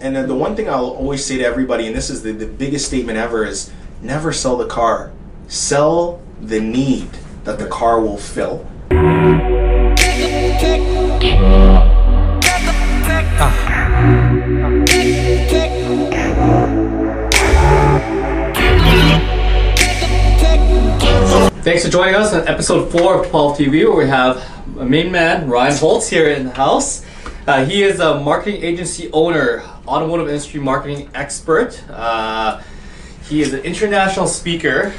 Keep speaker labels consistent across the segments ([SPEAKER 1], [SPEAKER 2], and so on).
[SPEAKER 1] And the one thing I'll always say to everybody, and this is the, the biggest statement ever, is never sell the car. Sell the need that the car will fill.
[SPEAKER 2] Thanks for joining us on episode 4 of 12 TV, where we have a main man, Ryan Holtz, here in the house. Uh, he is a marketing agency owner, automotive industry marketing expert. Uh, he is an international speaker,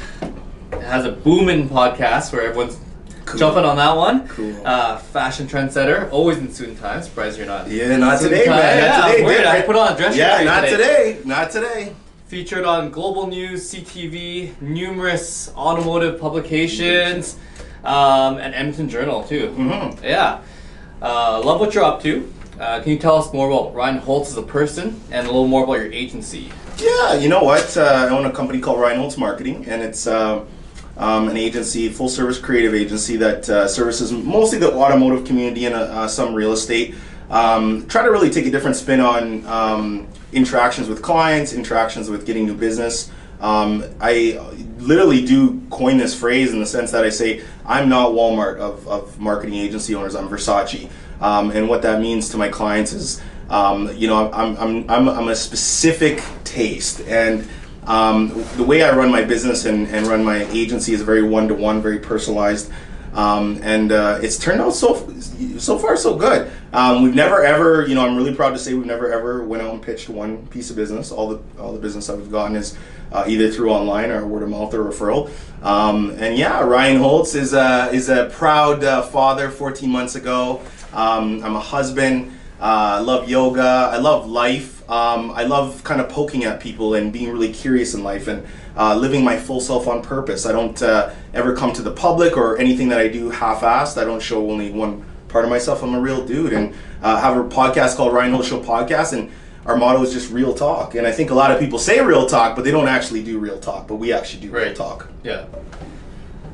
[SPEAKER 2] has a booming podcast where everyone's
[SPEAKER 1] Cool.
[SPEAKER 2] jumping on that one.
[SPEAKER 1] Cool.
[SPEAKER 2] Uh, fashion trendsetter, always in suit and tie. Surprised you're not.
[SPEAKER 1] Yeah, not today, man.
[SPEAKER 2] Yeah,
[SPEAKER 1] not today.
[SPEAKER 2] weird.
[SPEAKER 1] dude.
[SPEAKER 2] I put on a dress
[SPEAKER 1] Yeah, not
[SPEAKER 2] today.
[SPEAKER 1] today. Not today.
[SPEAKER 2] featured on Global News, CTV, numerous automotive publications, um, and Edmonton Journal too.
[SPEAKER 1] Mhm.
[SPEAKER 2] Yeah, uh, love what you're up to. Uh, can you tell us more about Ryan Holtz as a person and a little more about your agency?
[SPEAKER 1] Yeah, you know what? Uh, I own a company called Ryan Holtz Marketing, and it's uh, um, an agency, full service creative agency that uh, services mostly the automotive community and uh, some real estate. Um, try to really take a different spin on um, interactions with clients, interactions with getting new business. Um, I literally do coin this phrase in the sense that I say I'm not Walmart of, of marketing agency owners. I'm Versace, um, and what that means to my clients is, um, you know, I'm, I'm, I'm, I'm a specific taste, and um, the way I run my business and, and run my agency is very one to one, very personalized. Um, and uh, it's turned out so so far so good. Um, we've never ever, you know, I'm really proud to say we've never ever went out and pitched one piece of business. All the all the business that we've gotten is uh, either through online or word of mouth or referral. Um, and yeah, Ryan Holtz is a is a proud uh, father. 14 months ago, um, I'm a husband. Uh, I love yoga. I love life. Um, I love kind of poking at people and being really curious in life and uh, living my full self on purpose. I don't uh, ever come to the public or anything that I do half-assed. I don't show only one part of myself. I'm a real dude and uh, have a podcast called Ryan Holtz Show Podcast and our motto is just real talk. And I think a lot of people say real talk, but they don't actually do real talk. But we actually do real talk.
[SPEAKER 2] Yeah,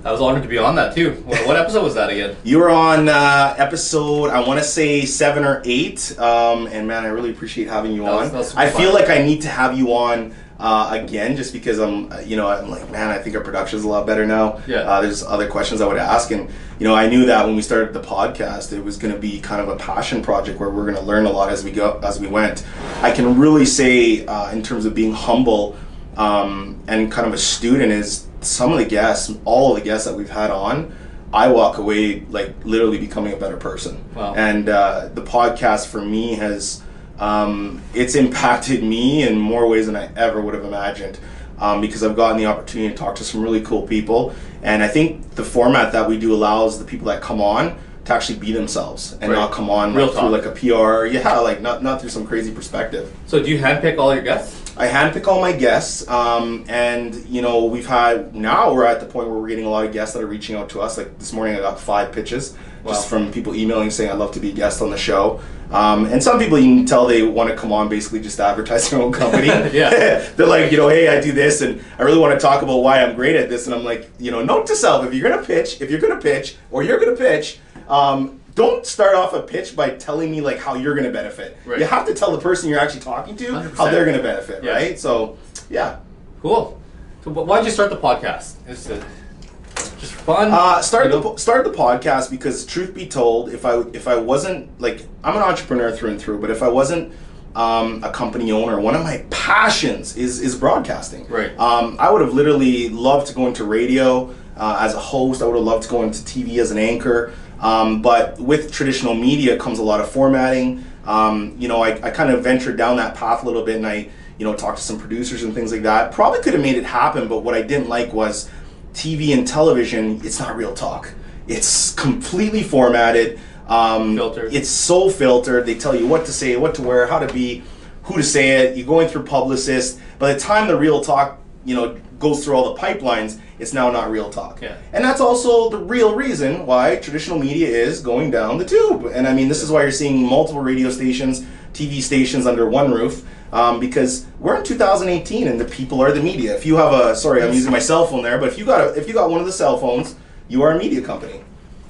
[SPEAKER 2] I was honored to be on that too. What, what episode was that again?
[SPEAKER 1] You were on uh, episode, I want to say seven or eight, um, and man, I really appreciate having you
[SPEAKER 2] That
[SPEAKER 1] on.
[SPEAKER 2] was
[SPEAKER 1] I feel like I need to have you on uh, again, just because I'm, you know, I'm like, man, I think our production's a lot better now.
[SPEAKER 2] Yeah.
[SPEAKER 1] Uh, there's other questions I would ask, and you know, I knew that when we started the podcast, it was going to be kind of a passion project where we're going to learn a lot as we go, as we went. I can really say, uh, in terms of being humble um, and kind of a student, is some of the guests, all of the guests that we've had on. I walk away like literally becoming a better person.
[SPEAKER 2] Wow.
[SPEAKER 1] And uh, the podcast for me has um, it's impacted me in more ways than I ever would have imagined. Um, because I've gotten the opportunity to talk to some really cool people, and I think the format that we do allows the people that come on to actually be themselves and
[SPEAKER 2] Right.
[SPEAKER 1] not come on
[SPEAKER 2] Real
[SPEAKER 1] like, through like a PR, yeah, like not not through some crazy perspective.
[SPEAKER 2] So, do you handpick all your guests?
[SPEAKER 1] I handpick all my guests, um, and you know we've had now we're at the point where we're getting a lot of guests that are reaching out to us. Like this morning, I got five pitches just from people emailing saying I'd love to be a guest on the show. Um, and some people you can tell they want to come on basically just to advertise their own company.
[SPEAKER 2] Yeah.
[SPEAKER 1] they're like, you know, hey, I do this, and I really want to talk about why I'm great at this. And I'm like, you know, note to self: if you're gonna pitch, if you're gonna pitch, or you're gonna pitch. Um, don't start off a pitch by telling me like how you're going to benefit.
[SPEAKER 2] Right.
[SPEAKER 1] You have to tell the person you're actually talking to how
[SPEAKER 2] 100%.
[SPEAKER 1] they're going to benefit,
[SPEAKER 2] Yeah.
[SPEAKER 1] right? So, yeah.
[SPEAKER 2] Cool. So, why did you start the podcast? It's uh, just fun.
[SPEAKER 1] Uh, started
[SPEAKER 2] you
[SPEAKER 1] the
[SPEAKER 2] know?
[SPEAKER 1] po- started the podcast because, truth be told, if I if I wasn't like I'm an entrepreneur through and through, but if I wasn't um, a company owner, one of my passions is is broadcasting.
[SPEAKER 2] Right.
[SPEAKER 1] Um, I would have literally loved to go into radio uh, as a host. I would have loved to go into TV as an anchor. Um, but with traditional media comes a lot of formatting. Um, you know, I, I kind of ventured down that path a little bit, and I you know talked to some producers and things like that. Probably could have made it happen, but what I didn't like was TV and television, it's not real talk. It's completely formatted. Um,
[SPEAKER 2] Filtered.
[SPEAKER 1] It's so filtered. They tell you what to say, what to wear, how to be, who to say it. You're going through publicists. By the time the real talk, you know, goes through all the pipelines, it's now not real talk.
[SPEAKER 2] Yeah.
[SPEAKER 1] And that's also the real reason why traditional media is going down the tube. And I mean, this is why you're seeing multiple radio stations, TV stations under one roof. Um, because we're in 2018 and the people are the media. If you have a sorry, I'm using my cell phone there, but if you got a, if you got one of the cell phones, you are a media company.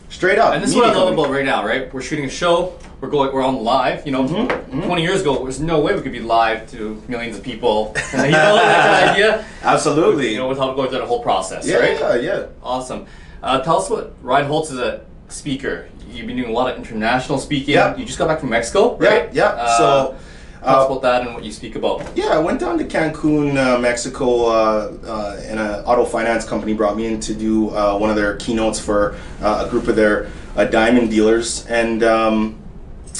[SPEAKER 1] Straight up.
[SPEAKER 2] And this is what I love
[SPEAKER 1] company.
[SPEAKER 2] about right now, right? We're shooting a show. We're going. We're on live. You know,
[SPEAKER 1] Mm-hmm,
[SPEAKER 2] 20 years ago, there's no way we could be live to millions of people. you know, that idea.
[SPEAKER 1] Absolutely.
[SPEAKER 2] You know, without going through the whole process,
[SPEAKER 1] yeah,
[SPEAKER 2] right?
[SPEAKER 1] yeah, yeah.
[SPEAKER 2] Awesome. Uh, tell us what Ryan Holtz is a speaker. You've been doing a lot of international speaking.
[SPEAKER 1] Yeah.
[SPEAKER 2] You just got back from Mexico, right?
[SPEAKER 1] yeah.
[SPEAKER 2] Uh,
[SPEAKER 1] So,
[SPEAKER 2] tell us about that and what you speak about.
[SPEAKER 1] Yeah, I went down to Cancun, uh, Mexico, uh, uh, and an auto finance company brought me in to do uh, one of their keynotes for uh, a group of their uh, diamond dealers. And um,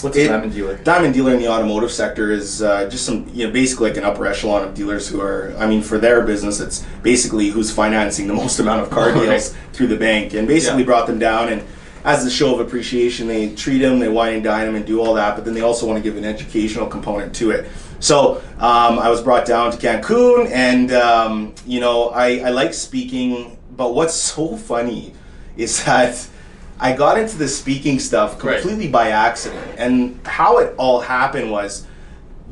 [SPEAKER 2] What's
[SPEAKER 1] it-
[SPEAKER 2] a diamond dealer?
[SPEAKER 1] Diamond dealer in the automotive sector is uh, just some, you know, basically like an upper echelon of dealers who are, I mean, for their business, it's basically who's financing the most amount of car
[SPEAKER 2] Right.
[SPEAKER 1] deals through the bank, and basically
[SPEAKER 2] Yeah.
[SPEAKER 1] brought them down. And as a show of appreciation, they treat them, they wine and dine them, and do all that. But then they also want to give an educational component to it. So um, I was brought down to Cancun, and um, you know, I, I like speaking. But what's so funny is that. I got into the speaking stuff
[SPEAKER 2] Right.
[SPEAKER 1] completely by accident. And how it all happened was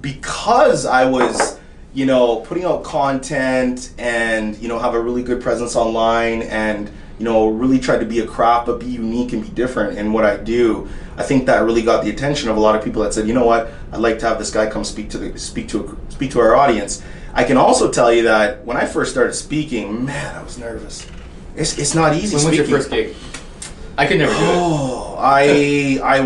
[SPEAKER 1] because I was, you know, putting out content and, you know, have a really good presence online and, you know, really tried to be a craft but be unique and be different in what I do. I think that really got the attention of a lot of people that said, you know what, I'd like to have this guy come speak to the speak to speak to our audience. I can also tell you that when I first started speaking, man, I was nervous. It's, it's not easy
[SPEAKER 2] When was your first gig? I could never do it.
[SPEAKER 1] Oh, I, I,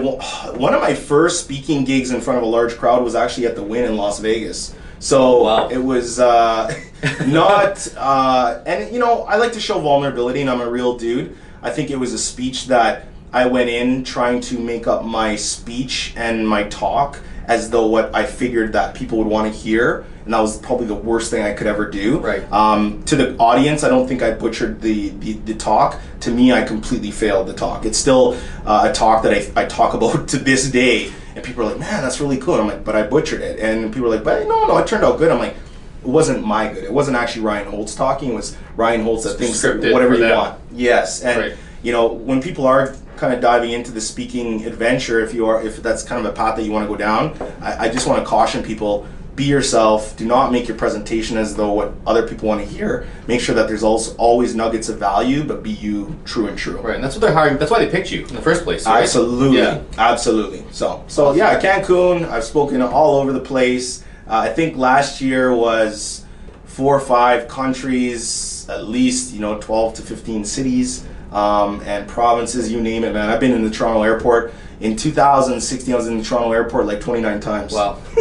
[SPEAKER 1] one of my first speaking gigs in front of a large crowd was actually at the Wynn in Las Vegas. So
[SPEAKER 2] Wow.
[SPEAKER 1] it was uh, not, uh, and you know, I like to show vulnerability, and I'm a real dude. I think it was a speech that I went in trying to make up my speech and my talk as though what I figured that people would want to hear, and that was probably the worst thing I could ever do.
[SPEAKER 2] Right.
[SPEAKER 1] Um, to the audience, I don't think I butchered the, the, the talk. To me, I completely failed the talk. It's still uh, a talk that I, I talk about to this day, and people are like, "Man, that's really cool." And I'm like, "But I butchered it," and people are like, "But no, no, it turned out good." I'm like, "It wasn't my good. It wasn't actually Ryan Holtz talking. It was Ryan Holtz that thinks
[SPEAKER 2] Scripted
[SPEAKER 1] whatever you want." Yes, and
[SPEAKER 2] Right.
[SPEAKER 1] you know when people are kind of diving into the speaking adventure, if you are, if that's kind of a path that you want to go down, I, I just want to caution people: be yourself. Do not make your presentation as though what other people want to hear. Make sure that there's also always nuggets of value, but be you, true and true.
[SPEAKER 2] Right, and that's what they're hiring. That's why they picked you in the first place. Right?
[SPEAKER 1] Absolutely,
[SPEAKER 2] Yeah.
[SPEAKER 1] absolutely. So, so yeah, Cancun. I've spoken all over the place. Uh, I think last year was four or five countries, at least you know, twelve to fifteen cities um, and provinces. You name it, man. I've been in the Toronto airport. In 2016, I was in the Toronto airport like 29 times.
[SPEAKER 2] Wow.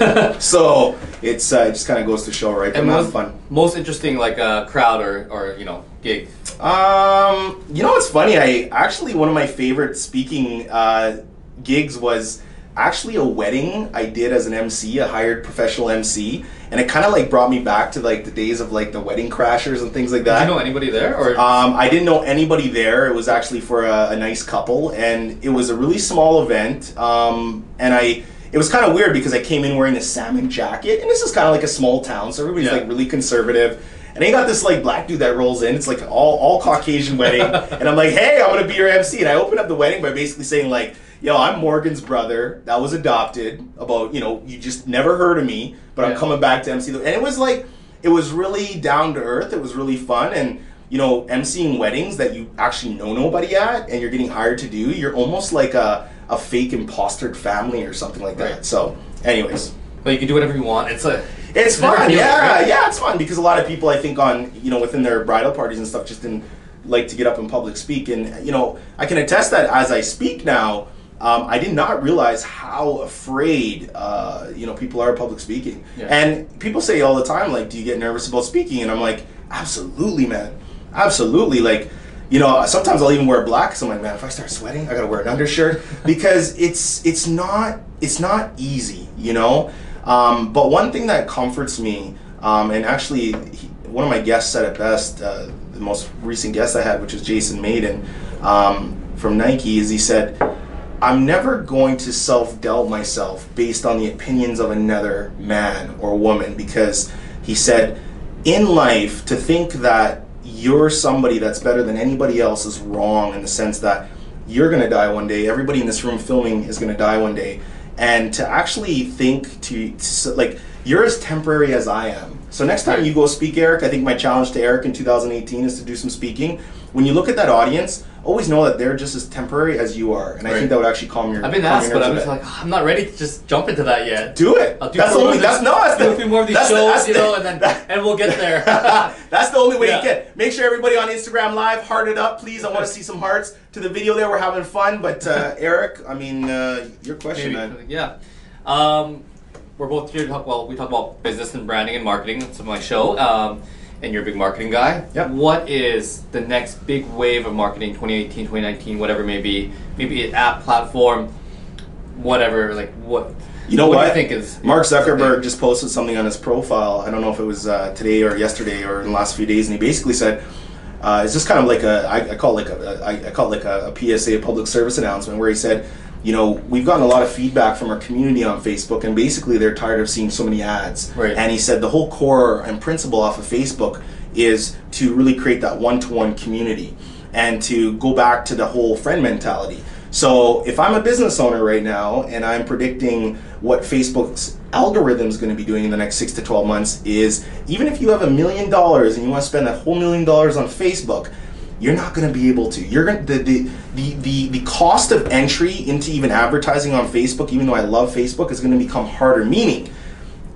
[SPEAKER 1] So it's uh, it just kind of goes to show, right?
[SPEAKER 2] And most,
[SPEAKER 1] fun.
[SPEAKER 2] most interesting like uh, crowd or, or you know gig.
[SPEAKER 1] Um, you know what's funny? I actually one of my favorite speaking uh, gigs was actually a wedding I did as an MC, a hired professional MC, and it kind of like brought me back to like the days of like the wedding crashers and things like
[SPEAKER 2] Did
[SPEAKER 1] that.
[SPEAKER 2] you know anybody there or?
[SPEAKER 1] Um, I didn't know anybody there. It was actually for a, a nice couple, and it was a really small event. Um, and I, it was kind of weird because I came in wearing a salmon jacket, and this is kind of like a small town, so everybody's
[SPEAKER 2] Yeah.
[SPEAKER 1] like really conservative. And I got this like black dude that rolls in. It's like all all Caucasian wedding, and I'm like, hey, I'm gonna be your MC. And I open up the wedding by basically saying like, yo, I'm Morgan's brother that was adopted. About you know, you just never heard of me, but I'm coming back to MC. And it was like, it was really down to earth. It was really fun, and you know, emceeing weddings that you actually know nobody at, and you're getting hired to do. You're almost like a a fake impostered family or something like that.
[SPEAKER 2] Right.
[SPEAKER 1] So, anyways.
[SPEAKER 2] but you can do whatever you want. It's a.
[SPEAKER 1] It's fun, yeah,
[SPEAKER 2] right.
[SPEAKER 1] yeah, it's fun because a lot of people I think on you know within their bridal parties and stuff just didn't like to get up and public speak, and you know I can attest that as I speak now, um, I did not realize how afraid uh, you know people are of public speaking,
[SPEAKER 2] Yeah.
[SPEAKER 1] and people say all the time like, do you get nervous about speaking? And I'm like, absolutely, man, absolutely, like. You know, sometimes I'll even wear black. So I'm like, man, if I start sweating, I gotta wear an undershirt because it's it's not it's not easy. You know, um, but one thing that comforts me, um, and actually, he, one of my guests said it best. Uh, the most recent guest I had, which was Jason Maiden um, from Nike, is he said, "I'm never going to self-doubt myself based on the opinions of another man or woman," because he said, in life, to think that you're somebody that's better than anybody else is wrong in the sense that you're going to die one day. Everybody in this room filming is going to die one day. And to actually think to, to like, you're as temporary as I am. So next time you go speak, Eric, I think my challenge to Eric in 2018 is to do some speaking. When you look at that audience, always know that they're just as temporary as you are, and I think that would actually calm your.
[SPEAKER 2] I've been
[SPEAKER 1] calm
[SPEAKER 2] asked, but I'm just like, "Ah, I'm not ready to just jump into that yet.
[SPEAKER 1] do it.
[SPEAKER 2] I'll do
[SPEAKER 1] that's the only.
[SPEAKER 2] more
[SPEAKER 1] That's
[SPEAKER 2] of
[SPEAKER 1] no.
[SPEAKER 2] these-
[SPEAKER 1] That's
[SPEAKER 2] do
[SPEAKER 1] the,
[SPEAKER 2] a few more of these
[SPEAKER 1] that's the-
[SPEAKER 2] shows, you
[SPEAKER 1] the-
[SPEAKER 2] know, and then
[SPEAKER 1] that-
[SPEAKER 2] and we'll get there.
[SPEAKER 1] That's the only way
[SPEAKER 2] Yeah.
[SPEAKER 1] you get. Make sure everybody on Instagram Live heart it up, please. I want to see some hearts to the video there. We're having fun. But uh, Eric, I mean, uh, your question,
[SPEAKER 2] Maybe,
[SPEAKER 1] man.
[SPEAKER 2] yeah. Um, we're both here to talk. Well, we talk about business and branding and marketing. That's my show. Um, and you're a big marketing guy.
[SPEAKER 1] Yep.
[SPEAKER 2] What is the next big wave of marketing? 2018, 2019, whatever it may be. Maybe an app platform, whatever. Like what?
[SPEAKER 1] You know
[SPEAKER 2] what?
[SPEAKER 1] what?
[SPEAKER 2] you think is
[SPEAKER 1] Mark Zuckerberg just posted something on his profile. I don't know if it was uh, today or yesterday or in the last few days, and he basically said, uh, "It's just kind of like a I, I call it like a I, I call it like a, a PSA, a public service announcement, where he said." You know, we've gotten a lot of feedback from our community on Facebook, and basically they're tired of seeing so many ads.
[SPEAKER 2] Right.
[SPEAKER 1] And he said the whole core and principle off of Facebook is to really create that one-to-one community and to go back to the whole friend mentality. So if I'm a business owner right now and I'm predicting what Facebook's algorithm is going to be doing in the next six to 12 months is even if you have a million dollars and you want to spend that whole million dollars on Facebook, you're not going to be able to. You're going the, the, the, the, the cost of entry into even advertising on Facebook, even though I love Facebook, is going to become harder. Meaning,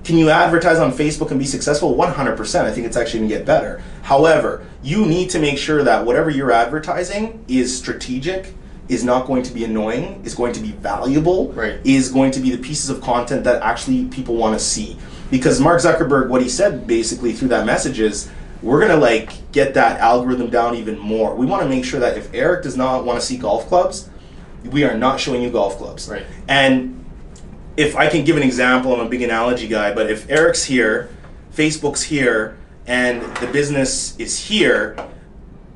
[SPEAKER 1] can you advertise on Facebook and be successful? 100%. I think it's actually going to get better. However, you need to make sure that whatever you're advertising is strategic, is not going to be annoying, is going to be valuable,
[SPEAKER 2] Right.
[SPEAKER 1] is going to be the pieces of content that actually people want to see. Because Mark Zuckerberg, what he said basically through that message is, we're gonna like get that algorithm down even more. We want to make sure that if Eric does not want to see golf clubs, we are not showing you golf clubs.
[SPEAKER 2] Right.
[SPEAKER 1] And if I can give an example, I'm a big analogy guy, but if Eric's here, Facebook's here, and the business is here,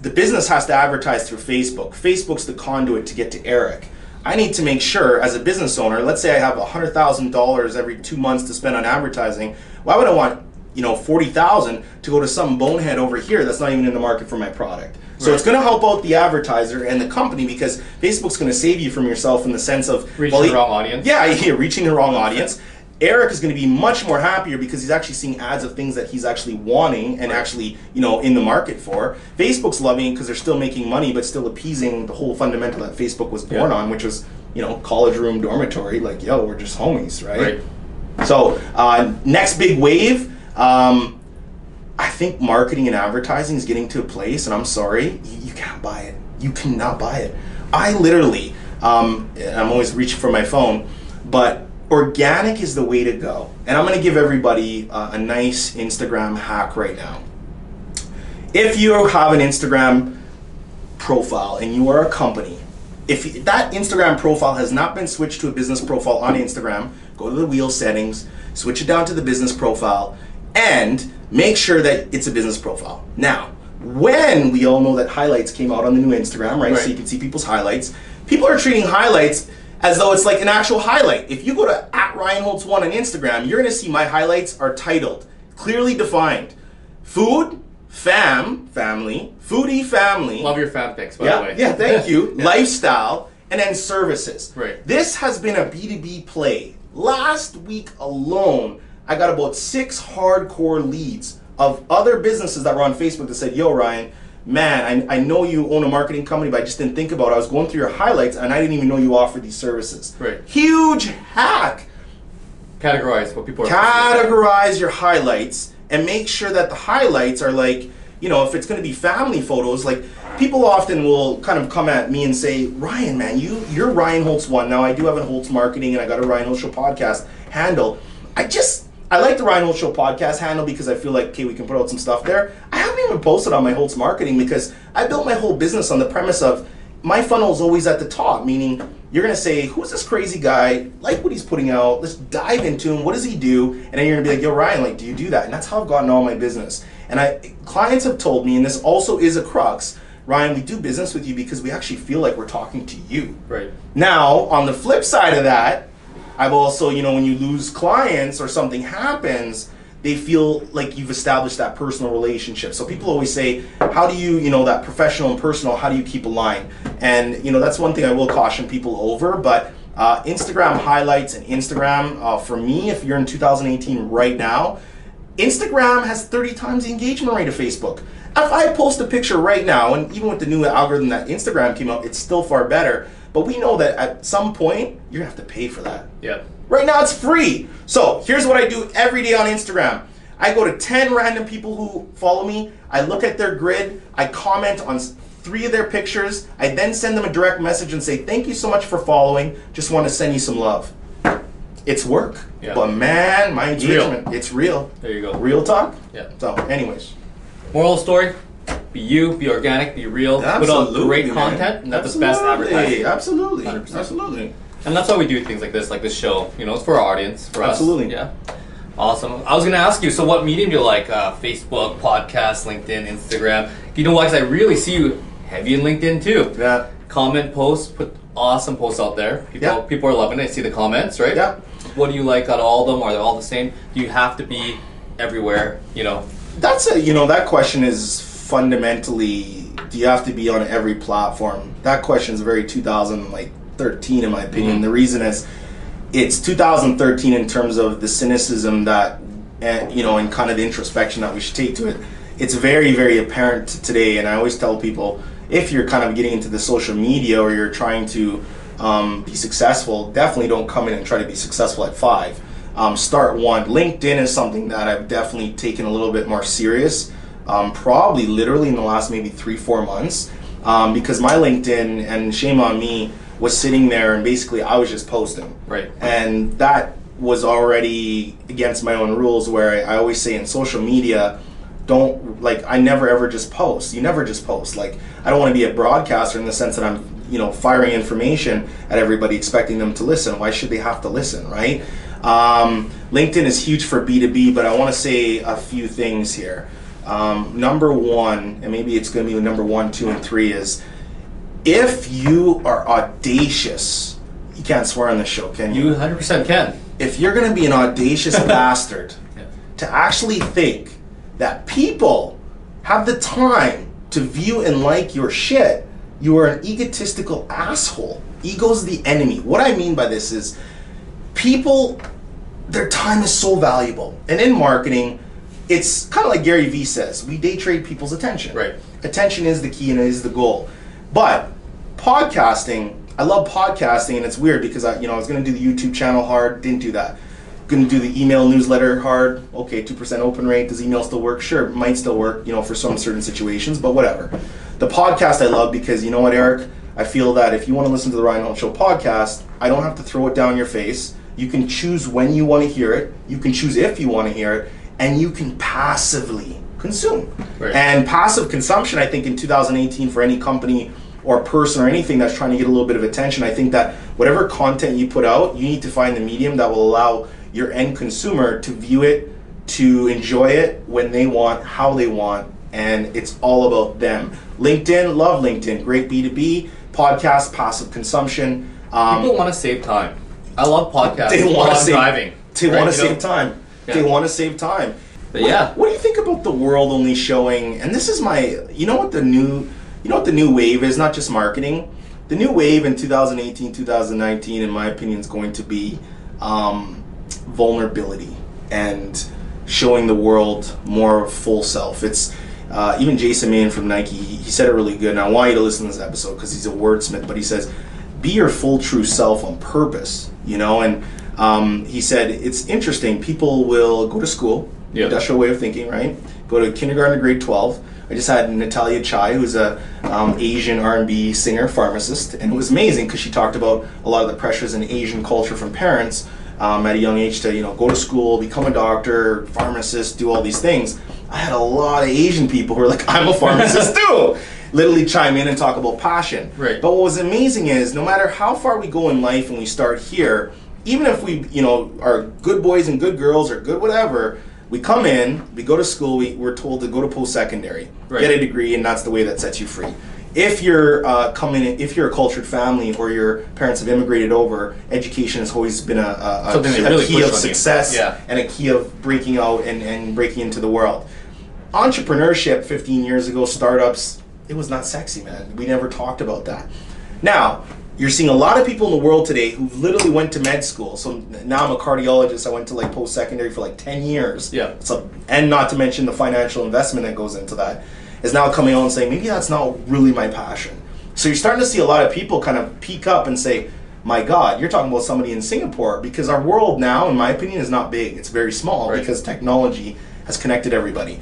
[SPEAKER 1] the business has to advertise through Facebook. Facebook's the conduit to get to Eric. I need to make sure, as a business owner, let's say I have $100,000 every two months to spend on advertising. Why would I want, you know, 40000 to go to some bonehead over here that's not even in the market for my product? So
[SPEAKER 2] Right.
[SPEAKER 1] it's going to help out the advertiser and the company because Facebook's going to save you from yourself in the sense of
[SPEAKER 2] Reaching
[SPEAKER 1] well,
[SPEAKER 2] the wrong audience.
[SPEAKER 1] Yeah, yeah, reaching the wrong audience. Eric is going to be much more happier because he's actually seeing ads of things that he's actually wanting and actually, you know, in the market for. Facebook's loving because they're still making money but still appeasing the whole fundamental that Facebook was born
[SPEAKER 2] Yeah.
[SPEAKER 1] on, which was, you know, college room dormitory. Like, yo, we're just homies, right?
[SPEAKER 2] Right.
[SPEAKER 1] So, uh, next big wave, um, I think marketing and advertising is getting to a place, and I'm sorry, you, you can't buy it. You cannot buy it. I literally, um, I'm always reaching for my phone, but organic is the way to go. And I'm going to give everybody uh, a nice Instagram hack right now. If you have an Instagram profile and you are a company, if that Instagram profile has not been switched to a business profile on Instagram, go to the wheel settings, switch it down to the business profile, and make sure that it's a business profile. Now, when we all know that highlights came out on the new Instagram, right?
[SPEAKER 2] Right.
[SPEAKER 1] So you can see people's highlights. People are treating highlights as though it's like an actual highlight. If you go to at Ryan Holtz one on Instagram, you're gonna see my highlights are titled, clearly defined. Food, fam, family, foodie family.
[SPEAKER 2] Love your fan pics, by
[SPEAKER 1] yeah,
[SPEAKER 2] the way.
[SPEAKER 1] Yeah, thank you.
[SPEAKER 2] Yeah.
[SPEAKER 1] Lifestyle and then services.
[SPEAKER 2] Right.
[SPEAKER 1] This has been a B2B play. Last week alone, I got about six hardcore leads of other businesses that were on Facebook that said, Yo, Ryan, man, I, I know you own a marketing company, but I just didn't think about it. I was going through your highlights and I didn't even know you offered these services.
[SPEAKER 2] Right.
[SPEAKER 1] Huge hack
[SPEAKER 2] Categorize what people are.
[SPEAKER 1] categorize your highlights and make sure that the highlights are like you know if it's going to be family photos like people often will kind of come at me and say ryan man you you're ryan holtz one now i do have a holtz marketing and i got a ryan holtz show podcast handle i just i like the ryan holtz show podcast handle because i feel like okay we can put out some stuff there i haven't even posted on my holtz marketing because i built my whole business on the premise of my funnel is always at the top, meaning you're gonna say, "Who's this crazy guy? Like what he's putting out? Let's dive into him. What does he do?" And then you're gonna be like, "Yo, Ryan, like, do you do that?" And that's how I've gotten all my business. And I clients have told me, and this also is a crux, Ryan, we do business with you because we actually feel like we're talking to you.
[SPEAKER 2] Right.
[SPEAKER 1] Now, on the flip side of that, I've also, you know, when you lose clients or something happens, they feel like you've established that personal relationship. So people always say, how do you, you know, that professional and personal, how do you keep a line? And, you know, that's one thing I will caution people over, but uh, Instagram highlights and Instagram, uh, for me, if you're in 2018 right now, Instagram has 30 times the engagement rate of Facebook. If I post a picture right now, and even with the new algorithm that Instagram came out, it's still far better. But we know that at some point, you're gonna have to pay for that.
[SPEAKER 2] Yeah.
[SPEAKER 1] Right now, it's free. So here's what I do every day on Instagram I go to 10 random people who follow me, I look at their grid, I comment on three of their pictures, I then send them a direct message and say, Thank you so much for following, just want to send you some love. It's work.
[SPEAKER 2] Yeah.
[SPEAKER 1] But man, my engagement, it's real.
[SPEAKER 2] There you go.
[SPEAKER 1] Real talk?
[SPEAKER 2] Yeah.
[SPEAKER 1] So, anyways.
[SPEAKER 2] Moral story: Be you, be organic, be real. Put out
[SPEAKER 1] Absolutely,
[SPEAKER 2] great content, and that's the best
[SPEAKER 1] Absolutely,
[SPEAKER 2] advertising.
[SPEAKER 1] Absolutely.
[SPEAKER 2] 100%.
[SPEAKER 1] Absolutely.
[SPEAKER 2] And that's why we do things like this, like this show. You know, it's for our audience, for
[SPEAKER 1] Absolutely.
[SPEAKER 2] us. Yeah. Awesome. I was gonna ask you. So, what medium do you like? Uh, Facebook, podcast, LinkedIn, Instagram. You know why? Because I really see you heavy in LinkedIn too.
[SPEAKER 1] Yeah.
[SPEAKER 2] Comment posts, put awesome posts out there. People,
[SPEAKER 1] Yeah.
[SPEAKER 2] people are loving it. I see the comments, right?
[SPEAKER 1] Yeah.
[SPEAKER 2] What do you like out of all of them? Are they all the same? Do you have to be everywhere? You know.
[SPEAKER 1] That's a you know that question is fundamentally do you have to be on every platform? That question is very 2013 in my opinion.
[SPEAKER 2] Mhm.
[SPEAKER 1] The reason is it's 2013 in terms of the cynicism that and you know and kind of the introspection that we should take to it. It's very very apparent today, and I always tell people if you're kind of getting into the social media or you're trying to um, be successful, definitely don't come in and try to be successful at five. Um, start one. LinkedIn is something that I've definitely taken a little bit more serious. Um, probably literally in the last maybe three four months, um, because my LinkedIn and shame on me was sitting there and basically I was just posting.
[SPEAKER 2] Right.
[SPEAKER 1] and that was already against my own rules where I, I always say in social media don't like i never ever just post. You never just post. Like i don't want to be a broadcaster in the sense that i'm you know firing information at everybody expecting them to listen. Why should they have to listen right? Um, linkedin is huge for b2b but i want to say a few things here um, number one and maybe it's going to be number one two and three is if you are audacious you can't swear on the show can
[SPEAKER 2] You 100% can.
[SPEAKER 1] if you're going to be an audacious bastard
[SPEAKER 2] Yeah.
[SPEAKER 1] to actually think that people have the time to view and like your shit, you are an egotistical asshole. Ego's the enemy. What I mean by this is people, their time is so valuable. And in marketing, it's kind of like Gary Vee says we day trade people's attention.
[SPEAKER 2] Right.
[SPEAKER 1] Attention is the key and it is the goal. But podcasting, I love podcasting, and it's weird because I, you know, I was going to do the YouTube channel hard, didn't do that. Going to do the email newsletter hard. Okay, two percent open rate. Does email still work? Sure, might still work. You know, for some certain situations, but whatever. The podcast I love because you know what, Eric. I feel that if you want to listen to the Ryan Holt Show podcast, I don't have to throw it down your face. You can choose when you want to hear it. You can choose if you want to hear it, and you can passively consume.
[SPEAKER 2] Right.
[SPEAKER 1] And passive consumption, I think, in 2018 for any company or person or anything that's trying to get a little bit of attention, I think that whatever content you put out, you need to find the medium that will allow your end consumer to view it, to enjoy it when they want, how they want, and it's all about them. LinkedIn, love LinkedIn, great B2B, podcast, passive consumption. Um,
[SPEAKER 2] People want to save time. I love podcasts.
[SPEAKER 1] they want to save
[SPEAKER 2] driving.
[SPEAKER 1] They
[SPEAKER 2] right?
[SPEAKER 1] want to
[SPEAKER 2] You know?
[SPEAKER 1] save time.
[SPEAKER 2] Yeah.
[SPEAKER 1] They want to save time.
[SPEAKER 2] But yeah.
[SPEAKER 1] What do you think about the world only showing? And this is my. You know what the new. You know what the new wave is? Not just marketing. The new wave in 2018, 2019, in my opinion, is going to be um, vulnerability and showing the world more full self. It's uh, even Jason Mann from Nike. He, he said it really good, and I want you to listen to this episode because he's a wordsmith. But he says, "Be your full true self on purpose." You know, and um, he said it's interesting. People will go to school,
[SPEAKER 2] Yeah.
[SPEAKER 1] industrial way of thinking, right? Go to kindergarten to grade twelve. I just had Natalia Chai, who's a um, Asian R&B singer, pharmacist, and it was amazing because she talked about a lot of the pressures in Asian culture from parents um, at a young age to you know go to school, become a doctor, pharmacist, do all these things. I had a lot of Asian people who were like, "I'm a pharmacist too." Literally chime in and talk about passion.
[SPEAKER 2] Right.
[SPEAKER 1] But what was amazing is no matter how far we go in life and we start here, even if we, you know, are good boys and good girls or good whatever, we come in, we go to school, we, we're told to go to post-secondary,
[SPEAKER 2] Right.
[SPEAKER 1] get a degree, and that's the way that sets you free. If you're uh, coming, in, if you're a cultured family or your parents have immigrated over, education has always been a, a, a key, a
[SPEAKER 2] really
[SPEAKER 1] key of success
[SPEAKER 2] Yeah.
[SPEAKER 1] and a key of breaking out and, and breaking into the world. Entrepreneurship 15 years ago, startups, it was not sexy, man. We never talked about that. Now, you're seeing a lot of people in the world today who literally went to med school. So now I'm a cardiologist. I went to like post secondary for like 10 years.
[SPEAKER 2] Yeah.
[SPEAKER 1] So, and not to mention the financial investment that goes into that, is now coming on and saying, maybe that's not really my passion. So you're starting to see a lot of people kind of peak up and say, my God, you're talking about somebody in Singapore because our world now, in my opinion, is not big. It's very small
[SPEAKER 2] Right.
[SPEAKER 1] because technology has connected everybody.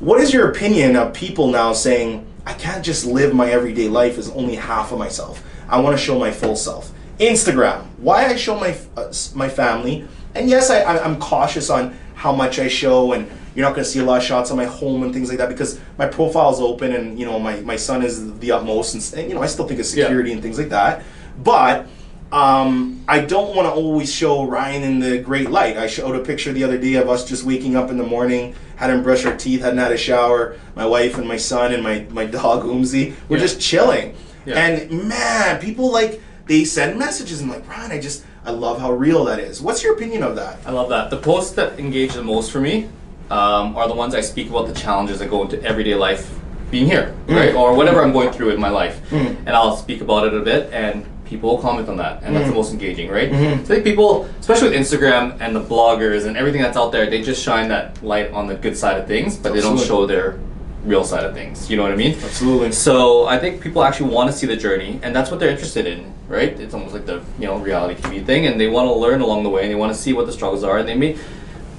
[SPEAKER 1] What is your opinion of people now saying, I can't just live my everyday life as only half of myself? I want to show my full self. Instagram, why I show my uh, my family, and yes, I, I'm cautious on how much I show, and you're not going to see a lot of shots of my home and things like that because my profile is open, and you know my, my son is the utmost, and, and you know I still think of
[SPEAKER 2] Yeah.
[SPEAKER 1] security and things like that, but um, I don't want to always show Ryan in the great light. I showed a picture the other day of us just waking up in the morning, hadn't brushed our teeth, hadn't had a shower. My wife and my son and my, my dog Umzi, we're
[SPEAKER 2] Yeah.
[SPEAKER 1] just chilling.
[SPEAKER 2] Yeah.
[SPEAKER 1] And man, people like they send messages and like Ryan, I just I love how real that is. What's your opinion of that?
[SPEAKER 2] I love that. The posts that engage the most for me um, are the ones I speak about the challenges that go into everyday life being here, mm. right? Or whatever I'm going through in my life. Mm. And I'll speak about it a bit and people will comment on that. And that's mm. the most engaging, right? Mm-hmm. So I think people, especially with Instagram and the bloggers and everything that's out there, they just shine that light on the good side of things, but they don't show their real side of things. You know what I mean?
[SPEAKER 1] Absolutely.
[SPEAKER 2] So I think people actually want to see the journey, and that's what they're interested in, right? It's almost like the you know reality TV thing, and they want to learn along the way, and they want to see what the struggles are, and they may.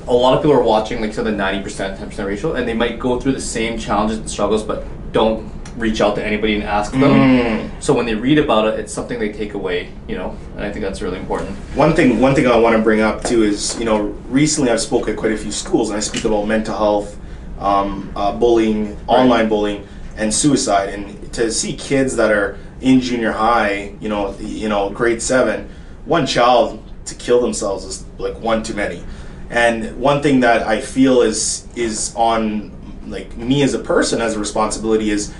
[SPEAKER 2] A lot of people are watching, like so the ninety percent, ten percent ratio, and they might go through the same challenges and struggles, but don't reach out to anybody and ask them.
[SPEAKER 1] Mm.
[SPEAKER 2] So when they read about it, it's something they take away, you know, and I think that's really important.
[SPEAKER 1] One thing, one thing I want to bring up too is, you know, recently I've spoken at quite a few schools, and I speak about mental health, um, uh, bullying, online bullying, and suicide. And to see kids that are in junior high, you know, you know, grade seven, one child to kill themselves is like one too many. And one thing that I feel is is on like me as a person as a responsibility is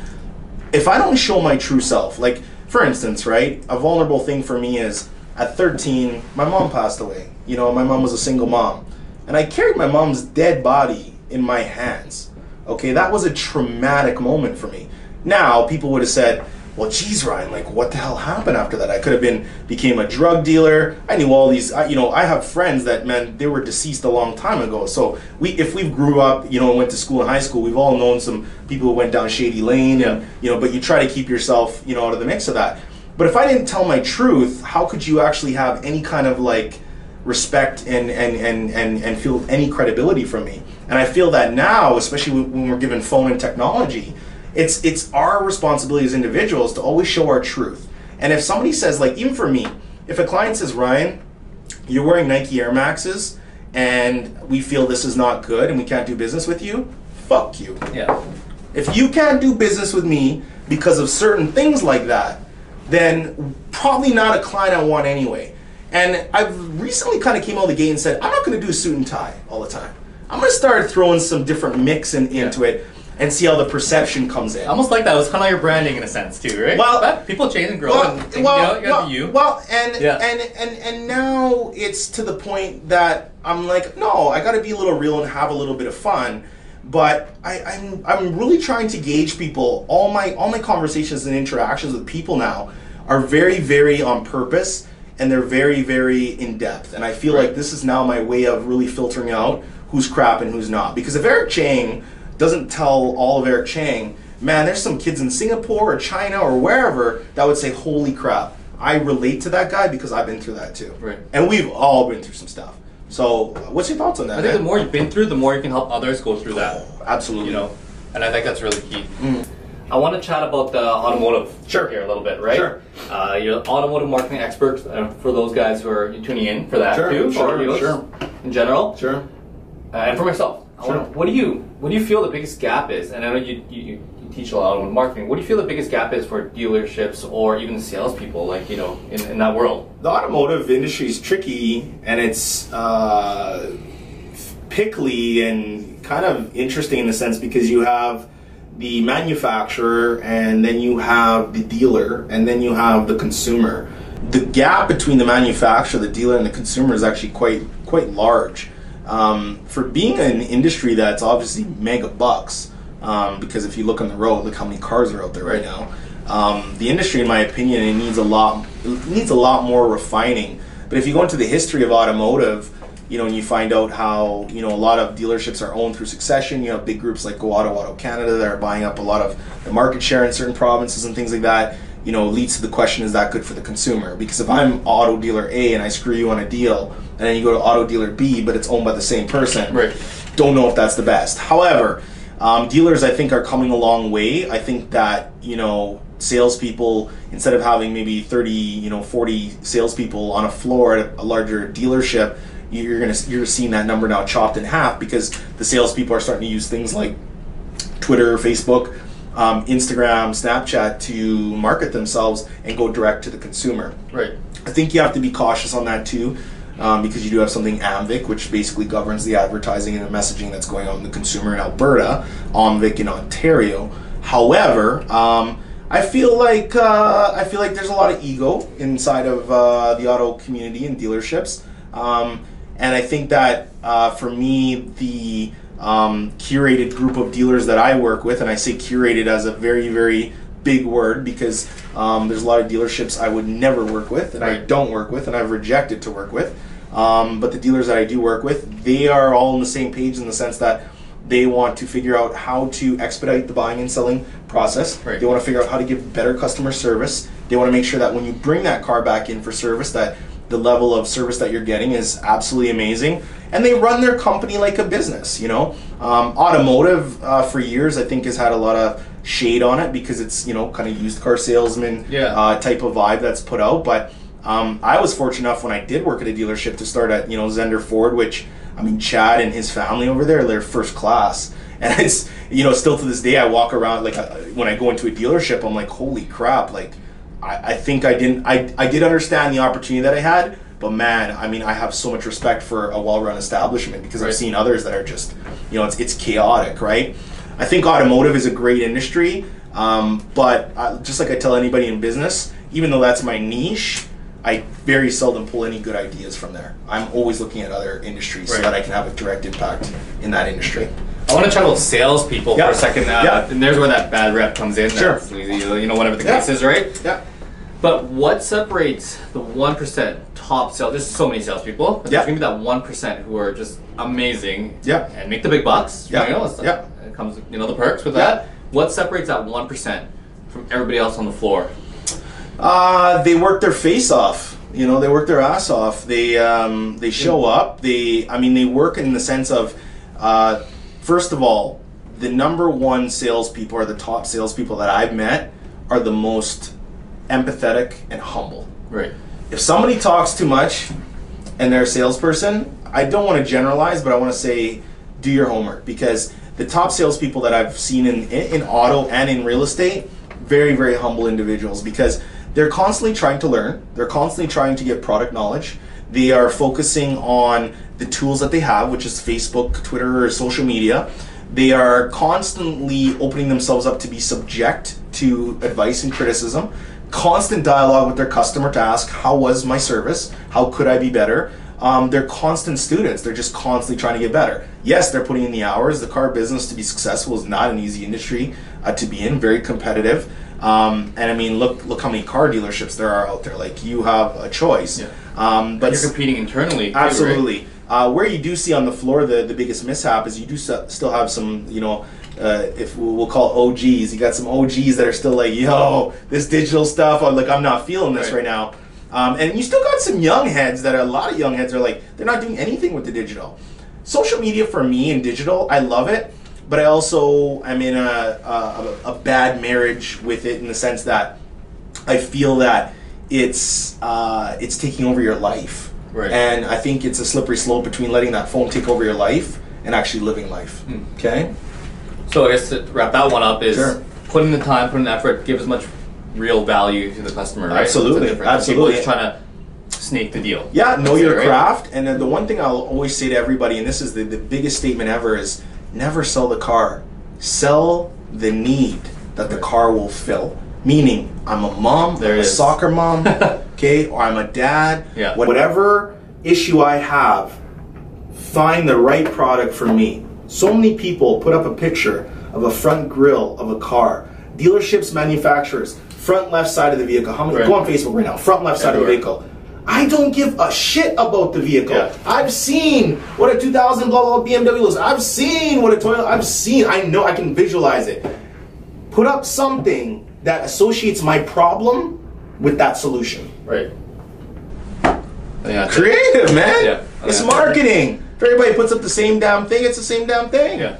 [SPEAKER 1] if I don't show my true self, like for instance, right, a vulnerable thing for me is at 13, my mom passed away. You know, my mom was a single mom, and I carried my mom's dead body in my hands. Okay, that was a traumatic moment for me. Now, people would have said, "Well, geez, Ryan, like, what the hell happened after that?" I could have been became a drug dealer. I knew all these. I, you know, I have friends that man, they were deceased a long time ago. So we, if we grew up, you know, went to school in high school, we've all known some people who went down shady lane, and you know, but you try to keep yourself, you know, out of the mix of that. But if I didn't tell my truth, how could you actually have any kind of like respect and and and and, and feel any credibility from me? And I feel that now, especially when- we're given phone and technology, it's it's our responsibility as individuals to always show our truth. And if somebody says, like, even for me, if a client says, Ryan, you're wearing Nike Air Maxes, and we feel this is not good, and we can't do business with you, fuck you.
[SPEAKER 2] Yeah.
[SPEAKER 1] If you can't do business with me because of certain things like that, then probably not a client I want anyway. And I've recently kind of came out of the gate and said, I'm not going to do suit and tie all the time. I'm going to start throwing some different mix in, into it and see how the perception comes in.
[SPEAKER 2] Almost like that. It was kind of your branding in a sense too, right?
[SPEAKER 1] Well-
[SPEAKER 2] But people change and grow,
[SPEAKER 1] well,
[SPEAKER 2] and
[SPEAKER 1] well,
[SPEAKER 2] you
[SPEAKER 1] well,
[SPEAKER 2] you.
[SPEAKER 1] well, and,
[SPEAKER 2] Yeah.
[SPEAKER 1] and and and now it's to the point that I'm like, no, I got to be a little real and have a little bit of fun. But I, I'm I'm really trying to gauge people. All my all my conversations and interactions with people now are very very on purpose and they're very very in depth. And I feel
[SPEAKER 2] Right.
[SPEAKER 1] like this is now my way of really filtering out who's crap and who's not. Because if Eric Cheng doesn't tell all of Eric Cheng, man, there's some kids in Singapore or China or wherever that would say, "Holy crap, I relate to that guy because I've been through that too."
[SPEAKER 2] Right.
[SPEAKER 1] And we've all been through some stuff. So, what's your thoughts on that?
[SPEAKER 2] I think the more you've been through, the more you can help others go through that.
[SPEAKER 1] absolutely,
[SPEAKER 2] you know, and I think that's really key. I want to chat about the automotive
[SPEAKER 1] Sure.
[SPEAKER 2] here a little bit, right?
[SPEAKER 1] Sure.
[SPEAKER 2] Uh, you're an automotive marketing expert uh, for those guys who are tuning in for that
[SPEAKER 1] Sure,
[SPEAKER 2] too,
[SPEAKER 1] sure, sure.
[SPEAKER 2] in general,
[SPEAKER 1] sure.
[SPEAKER 2] Uh, and for myself.
[SPEAKER 1] Sure.
[SPEAKER 2] what do you what do you feel the biggest gap is? And I know you, you, you teach a lot on marketing. What do you feel the biggest gap is for dealerships or even salespeople, like you know, in, in that world?
[SPEAKER 1] The automotive industry is tricky and it's uh, pickly and kind of interesting in the sense because you have the manufacturer and then you have the dealer and then you have the consumer. The gap between the manufacturer, the dealer, and the consumer is actually quite quite large. Um, for being an industry that's obviously mega bucks, um, because if you look on the road, look how many cars are out there right now. Um, the industry, in my opinion, it needs a lot. it needs a lot more refining. But if you go into the history of automotive, you know, and you find out how you know a lot of dealerships are owned through succession. You have big groups like Go Auto, Auto Canada that are buying up a lot of the market share in certain provinces and things like that. You know, leads to the question: Is that good for the consumer? Because if I'm auto dealer A and I screw you on a deal, and then you go to auto dealer B, but it's owned by the same person,
[SPEAKER 2] Right.
[SPEAKER 1] don't know if that's the best. However, um, dealers I think are coming a long way. I think that you know salespeople instead of having maybe 30 you know 40 salespeople on a floor at a larger dealership you're gonna you're seeing that number now chopped in half because the salespeople are starting to use things like Twitter, Facebook, um, Instagram, Snapchat to market themselves and go direct to the consumer.
[SPEAKER 2] Right.
[SPEAKER 1] I think you have to be cautious on that too, um, because you do have something AMVIC, which basically governs the advertising and the messaging that's going on the consumer in Alberta, AMVIC in Ontario. However, um, I feel like uh, I feel like there's a lot of ego inside of uh, the auto community and dealerships, um, and I think that uh, for me the um, curated group of dealers that I work with, and I say curated as a very very big word because um, there's a lot of dealerships I would never work with and I don't work with and I've rejected to work with. Um, but the dealers that I do work with, they are all on the same page in the sense that they want to figure out how to expedite the buying and selling process.
[SPEAKER 2] Right.
[SPEAKER 1] They want to figure out how to give better customer service. They want to make sure that when you bring that car back in for service, that the level of service that you're getting is absolutely amazing. And they run their company like a business. You know, um, automotive uh, for years I think has had a lot of shade on it because it's you know kind of used car salesman
[SPEAKER 2] Yeah.
[SPEAKER 1] uh, type of vibe that's put out. But um, I was fortunate enough when I did work at a dealership to start at you know Zender Ford, which I mean Chad and his family over there, they're first class, and it's you know still to this day I walk around like uh, when I go into a dealership, I'm like holy crap, like I, I think I didn't I I did understand the opportunity that I had. But man, I mean, I have so much respect for a well-run establishment because
[SPEAKER 2] Right.
[SPEAKER 1] I've seen others that are just, you know, it's, it's chaotic, right? I think automotive is a great industry, um, but uh, just like I tell anybody in business, even though that's my niche, I very seldom pull any good ideas from there. I'm always looking at other industries so that I can have a direct impact in that industry.
[SPEAKER 2] I want to chat about salespeople
[SPEAKER 1] Yeah.
[SPEAKER 2] for a second. Uh,
[SPEAKER 1] Yeah.
[SPEAKER 2] And there's where that bad rep comes in.
[SPEAKER 1] Sure.
[SPEAKER 2] You know, whatever the
[SPEAKER 1] Yeah.
[SPEAKER 2] case is, right?
[SPEAKER 1] Yeah.
[SPEAKER 2] But what separates the one percent top sales? There's so many salespeople. But
[SPEAKER 1] Yeah.
[SPEAKER 2] There's gonna be that one percent who are just amazing.
[SPEAKER 1] Yeah.
[SPEAKER 2] And make the big bucks.
[SPEAKER 1] Yeah.
[SPEAKER 2] You know, it's-
[SPEAKER 1] Yeah.
[SPEAKER 2] It comes, you know, the perks with
[SPEAKER 1] Yeah.
[SPEAKER 2] that. What separates that one percent from everybody else on the floor?
[SPEAKER 1] Uh, they work their face off. You know, they work their ass off. They um, they show up. They, I mean, they work in the sense of, uh, first of all, the number one salespeople or the top salespeople that I've met are the most empathetic and humble.
[SPEAKER 2] Right.
[SPEAKER 1] If somebody talks too much and they're a salesperson, I don't want to generalize, but I want to say do your homework because the top salespeople that I've seen in, in, in auto and in real estate, very, very humble individuals because they're constantly trying to learn, they're constantly trying to get product knowledge. They are focusing on the tools that they have, which is Facebook, Twitter, or social media. They are constantly opening themselves up to be subject to advice and criticism. Constant dialogue with their customer to ask how was my service? How could i be better? Um, they're constant students. They're just constantly trying to get better. Yes they're putting in the hours. The car business to be successful is not an easy industry uh, to be in. Very competitive um, and i mean look look how many car dealerships there are out there like you have a choice
[SPEAKER 2] Yeah.
[SPEAKER 1] um, but
[SPEAKER 2] But you're competing internally. too, right?
[SPEAKER 1] Absolutely. Uh, where you do see on the floor the, the biggest mishap is you do s- still have some, you know, uh, if we'll, we'll call OGs, you got some OGs that are still like, yo, this digital stuff, I'm like, I'm not feeling this
[SPEAKER 2] Right.
[SPEAKER 1] right, now. Um, and you still got some young heads that are, a lot of young heads are like, they're not doing anything with the digital. Social media for me and digital, I love it, but I also am in a, a, a bad marriage with it in the sense that I feel that it's uh, it's taking over your life,
[SPEAKER 2] Right.
[SPEAKER 1] and I think it's a slippery slope between letting that phone take over your life and actually living life.
[SPEAKER 2] Hmm.
[SPEAKER 1] Okay.
[SPEAKER 2] So I guess to wrap that one up is
[SPEAKER 1] Sure.
[SPEAKER 2] put in the time, put in the effort, give as much real value to the customer. Right?
[SPEAKER 1] Absolutely, absolutely.
[SPEAKER 2] People trying to sneak the deal.
[SPEAKER 1] Yeah, know your
[SPEAKER 2] right?
[SPEAKER 1] craft. And then the one thing I'll always say to everybody, and this is the, the biggest statement ever, is never sell the car. Sell the need that the car will fill. Meaning, I'm a mom,
[SPEAKER 2] There
[SPEAKER 1] I'm
[SPEAKER 2] it
[SPEAKER 1] a soccer mom, okay, or I'm a dad.
[SPEAKER 2] Yeah.
[SPEAKER 1] Whatever issue I have, find the right product for me. So many people put up a picture of a front grill of a car. Dealerships, manufacturers, front left side of the vehicle. How many?
[SPEAKER 2] Right.
[SPEAKER 1] Go on Facebook right now. Front left side of the vehicle. I don't give a shit about the vehicle.
[SPEAKER 2] Yeah.
[SPEAKER 1] I've seen what a 2000 blah blah BMW looks. I've seen what a Toyota. I've seen. I know. I can visualize it. Put up something that associates my problem with that solution.
[SPEAKER 2] Right. Oh, yeah.
[SPEAKER 1] Creative, man.
[SPEAKER 2] Yeah.
[SPEAKER 1] It's marketing. If everybody puts up the same damn thing, it's the same damn thing.
[SPEAKER 2] Yeah.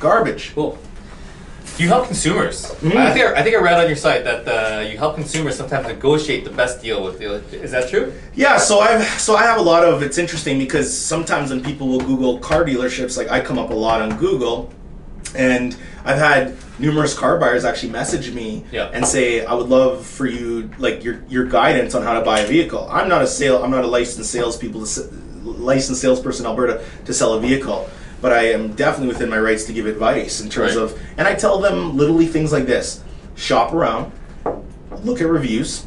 [SPEAKER 1] Garbage.
[SPEAKER 2] Cool. You help consumers.
[SPEAKER 1] Mm.
[SPEAKER 2] I think I, I think I read on your site that uh, you help consumers sometimes negotiate the best deal with you. Is that true?
[SPEAKER 1] Yeah, so I've so I have a lot of it's interesting because sometimes when people will Google car dealerships, like I come up a lot on Google, and I've had numerous car buyers actually message me
[SPEAKER 2] Yeah.
[SPEAKER 1] and say I would love for you like your your guidance on how to buy a vehicle. I'm not a sale I'm not a licensed salespeople licensed salesperson in Alberta to sell a vehicle, but I am definitely within my rights to give advice in terms
[SPEAKER 2] Right.
[SPEAKER 1] of and I tell them literally things like this: shop around, look at reviews.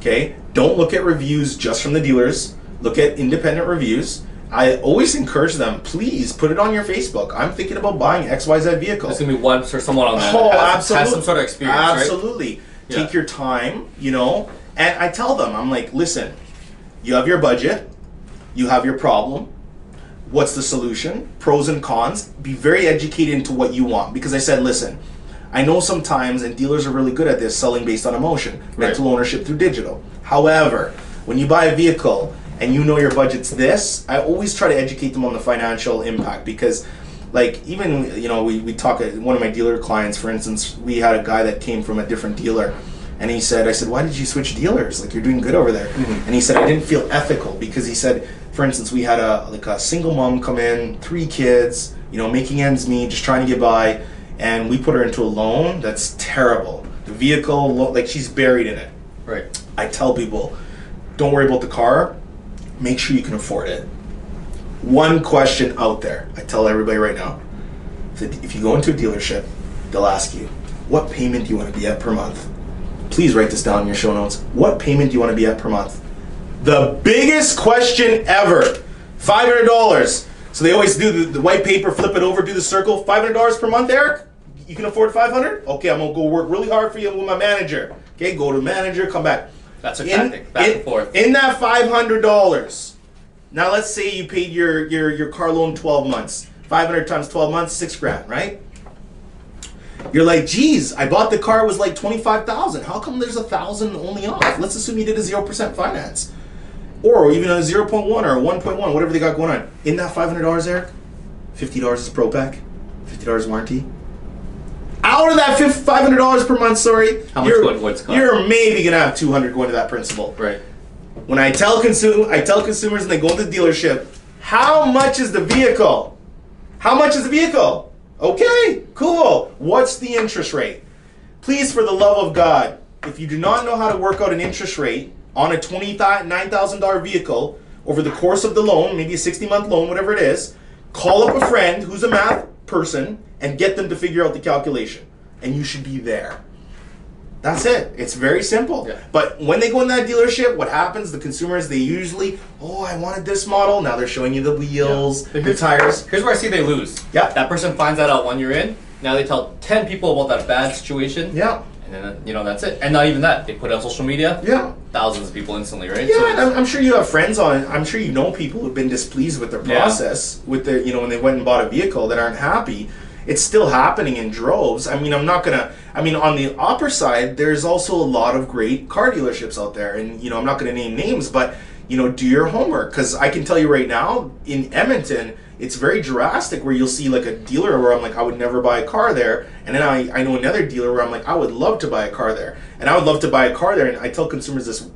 [SPEAKER 1] Okay, don't look at reviews just from the dealers. Look at independent reviews. I always encourage them. Please put it on your Facebook. I'm thinking about buying X Y Z vehicle.
[SPEAKER 2] There's gonna be one or someone on there
[SPEAKER 1] Oh,
[SPEAKER 2] that has,
[SPEAKER 1] absolutely.
[SPEAKER 2] has some sort of experience, right?
[SPEAKER 1] Absolutely.
[SPEAKER 2] Yeah.
[SPEAKER 1] Take your time, you know. And I tell them, I'm like, listen, you have your budget, you have your problem. What's the solution? Pros and cons. Be very educated into what you want. Because I said, listen, I know sometimes, and dealers are really good at this, selling based on emotion, mental ownership through digital. However, when you buy a vehicle and you know your budget's this, I always try to educate them on the financial impact because like even you know we, we talk uh, one of my dealer clients for instance we had a guy that came from a different dealer and he said i said why did you switch dealers like you're doing good over there and he said i didn't feel ethical because he said for instance we had a like a single mom come in three kids you know making ends meet just trying to get by and we put her into a loan that's terrible the vehicle like she's buried in it
[SPEAKER 2] Right.
[SPEAKER 1] I tell people, don't worry about the car. Make sure you can afford it. One question out there. I tell everybody right now. If you go into a dealership, they'll ask you, what payment do you want to be at per month? Please write this down in your show notes. What payment do you want to be at per month? The biggest question ever. $500. So they always do the, the white paper, flip it over, do the circle. $500 per month, Eric? You can afford 500 Okay, I'm going to go work really hard for you with my manager. Okay, go to the manager, come back.
[SPEAKER 2] That's a tactic, back and forth.
[SPEAKER 1] In that five hundred dollars. Now let's say you paid your your your car loan twelve months. Five hundred times twelve months, six grand, right? You're like, geez, I bought the car it was like twenty five thousand. How come there's a thousand only off? Let's assume you did a zero percent finance, or even a zero point one or a one point one, whatever they got going on. In that five hundred dollars, Eric, fifty dollars is pro pack, fifty dollars warranty. Out of that five hundred dollars per month, sorry,
[SPEAKER 2] How much
[SPEAKER 1] you're,
[SPEAKER 2] what's cost?
[SPEAKER 1] you're maybe gonna have two hundred going to that principal.
[SPEAKER 2] Right.
[SPEAKER 1] When I tell consum I tell consumers and they go to the dealership, how much is the vehicle? How much is the vehicle? Okay, cool. What's the interest rate? Please, for the love of God, if you do not know how to work out an interest rate on a $29,000 vehicle over the course of the loan, maybe a 60 month loan, whatever it is, call up a friend who's a math person and get them to figure out the calculation. And you should be there. That's it. It's very simple.
[SPEAKER 2] Yeah.
[SPEAKER 1] But when they go in that dealership, what happens? The consumers they usually, oh, I wanted this model. Now they're showing you the wheels,
[SPEAKER 2] Yeah.
[SPEAKER 1] the tires.
[SPEAKER 2] Here's where I see they lose.
[SPEAKER 1] Yeah.
[SPEAKER 2] That person finds that out when you're in. Now they tell ten people about that bad situation.
[SPEAKER 1] Yeah,
[SPEAKER 2] And then you know that's it. And not even that. They put it on social media.
[SPEAKER 1] yeah,
[SPEAKER 2] Thousands of people instantly, right?
[SPEAKER 1] yeah.
[SPEAKER 2] So
[SPEAKER 1] And I'm, I'm sure you have friends on. I'm sure you know people who've been displeased with their
[SPEAKER 2] Yeah.
[SPEAKER 1] process, with their, you know, when they went and bought a vehicle that aren't happy. It's still happening in droves. I mean, I'm not gonna. I mean, on the upper side, there's also a lot of great car dealerships out there, and you know, I'm not gonna name names, but you know, do your homework because I can tell you right now in Edmonton, it's very drastic where you'll see like a dealer where I'm like, I would never buy a car there, and then I, I know another dealer where I'm like, I would love to buy a car there, and I would love to buy a car there, and I tell consumers this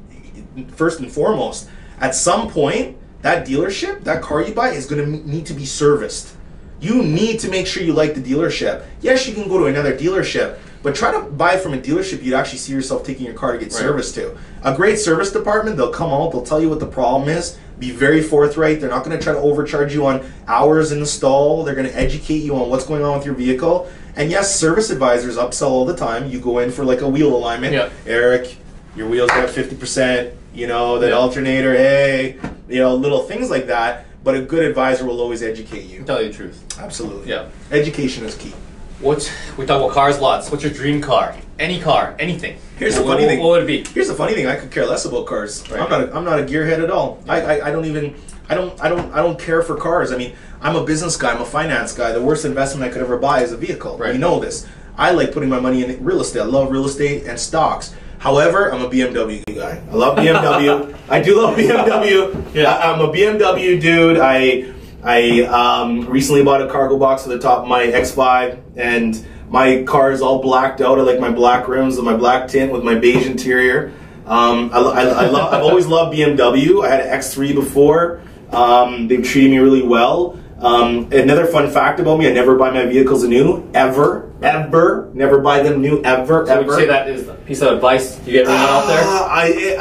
[SPEAKER 1] first and foremost, at some point, that dealership, that car you buy is going to need to be serviced. You need to make sure you like the dealership. Yes, you can go to another dealership, but try to buy from a dealership you'd actually see yourself taking your car to get
[SPEAKER 2] Right.
[SPEAKER 1] serviced to. A great service department, they'll come out, they'll tell you what the problem is, be very forthright. They're not going to try to overcharge you on hours in the stall. They're going to educate you on what's going on with your vehicle. And yes, service advisors upsell all the time. You go in for like a wheel alignment.
[SPEAKER 2] Yeah.
[SPEAKER 1] Eric, your wheels got 50%, you know, that
[SPEAKER 2] Yeah.
[SPEAKER 1] alternator, hey, you know, little things like that. But a good advisor will always educate you.
[SPEAKER 2] tell you the truth.
[SPEAKER 1] Absolutely.
[SPEAKER 2] Yeah.
[SPEAKER 1] Education is key.
[SPEAKER 2] What's we talk about cars lots. What's your dream car? Any car, anything.
[SPEAKER 1] Here's the funny
[SPEAKER 2] what-
[SPEAKER 1] thing.
[SPEAKER 2] What would it be?
[SPEAKER 1] Here's the funny thing: I could care less about cars.
[SPEAKER 2] Right.
[SPEAKER 1] I'm not. A, I'm not a gearhead at all. I, I. I don't even. I don't. I don't. I don't care for cars. I mean, I'm a business guy. I'm a finance guy. The worst investment I could ever buy is a vehicle.
[SPEAKER 2] Right.
[SPEAKER 1] You know this. I like putting my money in real estate. I love real estate and stocks. However, I'm a BMW guy. I love BMW. I do love BMW.
[SPEAKER 2] Yeah.
[SPEAKER 1] I, am a BMW dude. I I um, recently bought a cargo box for the top of my X5, and my car is all blacked out. I like my black rims and my black tint with my beige interior. Um, I, I, I love, I've always loved BMW. I had an X3 before. Um, they've treated me really well. Um, another fun fact about me: I never buy my vehicles new, ever, ever. Never buy them new, ever,
[SPEAKER 2] So would
[SPEAKER 1] ever.
[SPEAKER 2] you say that is a piece of advice you get everyone out there?
[SPEAKER 1] Uh, I,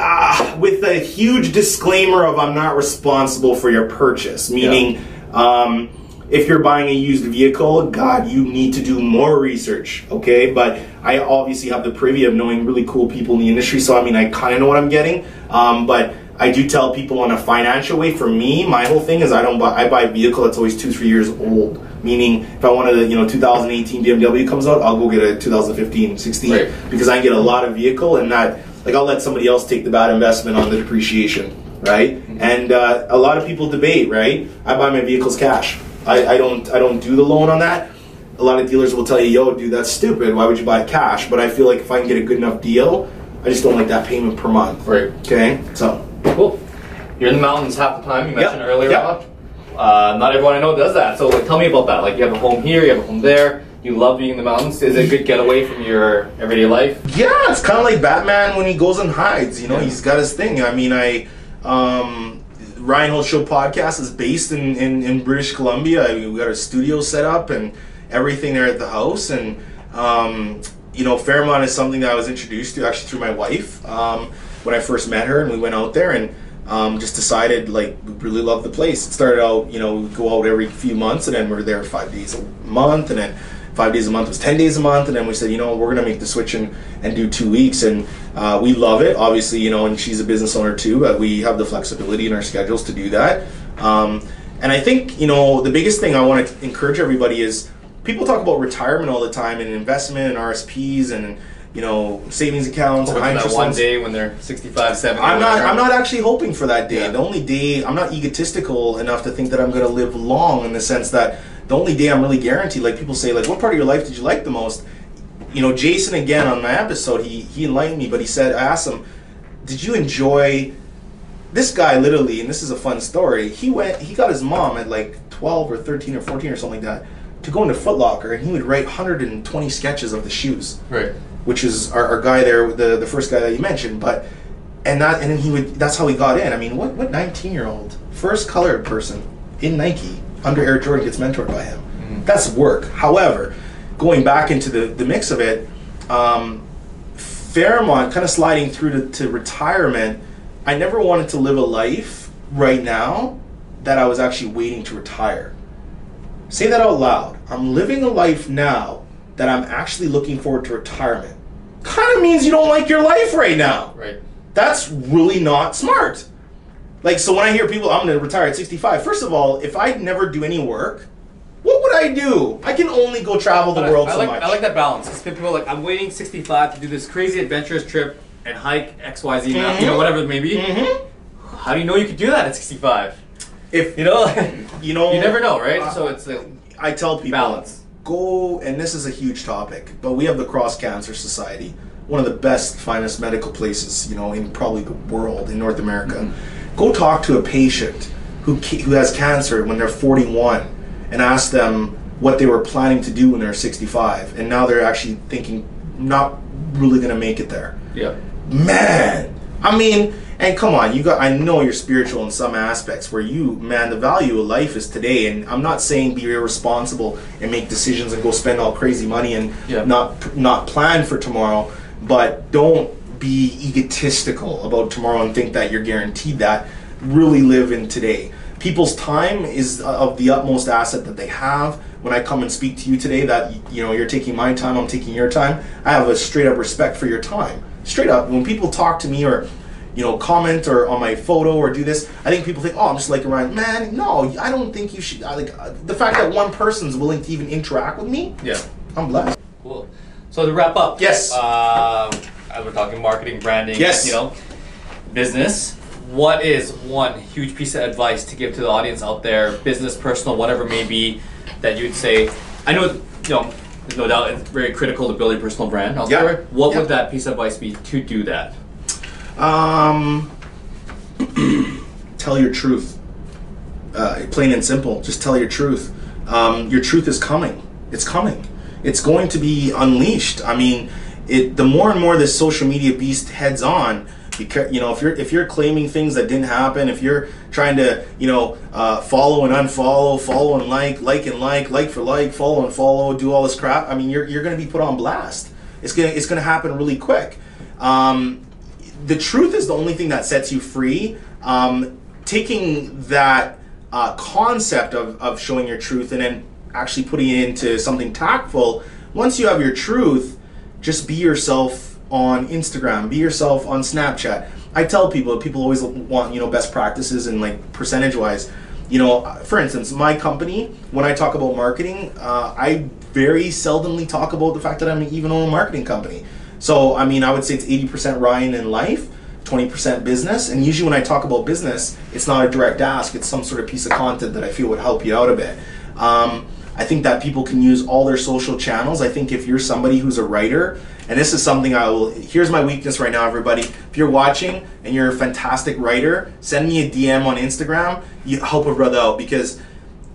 [SPEAKER 1] uh, with a huge disclaimer of I'm not responsible for your purchase, meaning um, if you're buying a used vehicle, God, you need to do more research, okay? But I obviously have the privy of knowing really cool people in the industry, so I mean, I kind of know what I'm getting. Um, but I do tell people on a financial way. For me, my whole thing is I don't buy. I buy a vehicle that's always two, three years old. Meaning, if I wanted a you know 2018 BMW comes out, I'll go get a 2015, 16
[SPEAKER 2] Right.
[SPEAKER 1] because I can get a lot of vehicle and not like I'll let somebody else take the bad investment on the depreciation, right? And uh, a lot of people debate, right? I buy my vehicles cash. I, I don't I don't do the loan on that. A lot of dealers will tell you, "Yo, dude, that's stupid. Why would you buy cash?" But I feel like if I can get a good enough deal, I just don't like that payment per month.
[SPEAKER 2] Right.
[SPEAKER 1] Okay. So
[SPEAKER 2] Cool. You're in the mountains half the time. You mentioned
[SPEAKER 1] Yep.
[SPEAKER 2] earlier
[SPEAKER 1] Yep.
[SPEAKER 2] Uh, not everyone I know does that. So like, tell me about that. Like you have a home here, you have a home there. You love being in the mountains. Is it a good getaway from your everyday life?
[SPEAKER 1] Yeah, it's kind of like Batman when he goes and hides. You know,
[SPEAKER 2] Yeah.
[SPEAKER 1] he's got his thing. I mean, I um, Ryan Holtz Show podcast is based in, in, in British Columbia. I mean, we got a studio set up and everything there at the house. And um, you know, Fairmont is something that I was introduced to actually through my wife um, when I first met her, and we went out there and. Um, just decided like we really love the place. It started out, you know, we'd go out every few months, and then we're there five days a month, and then five days a month was 10 days a month and then we said you know we're going to make the switch and, and do two weeks and uh, we love it obviously you know and she's a business owner too but we have the flexibility in our schedules to do that um, and i think you know the biggest thing i want to encourage everybody is people talk about retirement all the time and investment and rsps and you know savings accounts
[SPEAKER 2] Hoping
[SPEAKER 1] high
[SPEAKER 2] for that one day when they're 65, 70.
[SPEAKER 1] I'm not. I'm not actually hoping for that day.
[SPEAKER 2] Yeah.
[SPEAKER 1] The only day I'm not egotistical enough to think that I'm going to live long in the sense that the only day I'm really guaranteed. Like people say, like what part of your life did you like the most? You know, Jason again on my episode, he he enlightened me, but he said, I asked him, did you enjoy? This guy literally, and this is a fun story. He went. He got his mom at like 12 or 13 or 14 or something like that to go into Foot Locker, and he would write 120 sketches of the shoes
[SPEAKER 2] Right.
[SPEAKER 1] Which is our, our guy there, the the first guy that you mentioned. But and that and then he would. That's how he got in. I mean, what what 19 year old first colored person in Nike under Air Jordan gets mentored by him? That's work. However, going back into the the mix of it, um, Fairmont kind of sliding through to, to retirement. I never wanted to live a life right now that I was actually waiting to retire. Say that out loud. I'm living a life now that I'm actually looking forward to retirement. Kind of means you don't like your life right now.
[SPEAKER 2] Right.
[SPEAKER 1] That's really not smart. Like, so when I hear people, I'm going to retire at 65, first of all, if I never do any work, what would I do? I can only go travel the
[SPEAKER 2] But
[SPEAKER 1] world
[SPEAKER 2] I,
[SPEAKER 1] so
[SPEAKER 2] like,
[SPEAKER 1] much.
[SPEAKER 2] I like that balance. 'cause people are like, I'm waiting 65 to do this crazy adventurous trip and hike X, Y, Z, mountain, you know, whatever it may be.
[SPEAKER 1] Mhm.
[SPEAKER 2] How do you know you could do that at 65?
[SPEAKER 1] If
[SPEAKER 2] You know,
[SPEAKER 1] you know,
[SPEAKER 2] you never know, right?
[SPEAKER 1] Uh,
[SPEAKER 2] so it's like
[SPEAKER 1] I tell people
[SPEAKER 2] balance.
[SPEAKER 1] Go and this is a huge topic but we have the cross cancer society one of the best finest medical places you know in probably the world in north america. Mm-hmm. Go talk to a patient who, who has cancer when they're 41 and ask them what they were planning to do when they're 65 and now they're actually thinking not really going to make it there.
[SPEAKER 2] Yeah.
[SPEAKER 1] man i mean and come on you got i know you're spiritual in some aspects where you man the value of life is today. And i'm not saying be irresponsible and make decisions and go spend all crazy money and
[SPEAKER 2] Yeah.
[SPEAKER 1] not not plan for tomorrow but don't be egotistical about tomorrow and think that you're guaranteed that. Really live in today. People's time is of the utmost asset that they have. When i come and speak to you today that you know you're taking my time i'm taking your time i have a straight up respect for your time. Straight up when people talk to me or you know comment or on my photo or do this i think people think oh i'm just like ryan man no i don't think you should I like uh, the fact that one person's willing to even interact with me
[SPEAKER 2] Yeah.
[SPEAKER 1] I'm blessed.
[SPEAKER 2] Cool. So to wrap up,
[SPEAKER 1] Yes.
[SPEAKER 2] Um, as we're talking marketing, branding,
[SPEAKER 1] Yes.
[SPEAKER 2] you know, business. What is one huge piece of advice to give to the audience out there, business, personal, whatever it may be, that you'd say? I know, you know, there's no doubt it's very critical to build a personal brand out
[SPEAKER 1] Yeah.
[SPEAKER 2] there. What
[SPEAKER 1] Yeah.
[SPEAKER 2] would that piece of advice be to do that?
[SPEAKER 1] Um, tell your truth. Uh, plain and simple. Just tell your truth. Um, your truth is coming. It's coming. It's going to be unleashed. I mean, it. The more and more this social media beast heads on, because you know, if you're if you're claiming things that didn't happen, if you're trying to you know uh, follow and unfollow, follow and like, like and like, like for like, follow and follow, do all this crap. I mean, you're you're going to be put on blast. It's gonna it's gonna happen really quick. Um, the truth is the only thing that sets you free. Um, taking that uh, concept of, of showing your truth and then actually putting it into something tactful, once you have your truth, just be yourself on Instagram, be yourself on Snapchat. I tell people, people always want, you know, best practices and like percentage wise. You know, for instance, my company, when I talk about marketing, uh, I very seldomly talk about the fact that I'm even own a marketing company. So, I mean, I would say it's 80% Ryan in life, 20% business. And usually when I talk about business, it's not a direct ask, it's some sort of piece of content that I feel would help you out a bit. Um, I think that people can use all their social channels. I think if you're somebody who's a writer, and this is something I will, here's my weakness right now, everybody. If you're watching and you're a fantastic writer, send me a DM on Instagram. You help a brother out because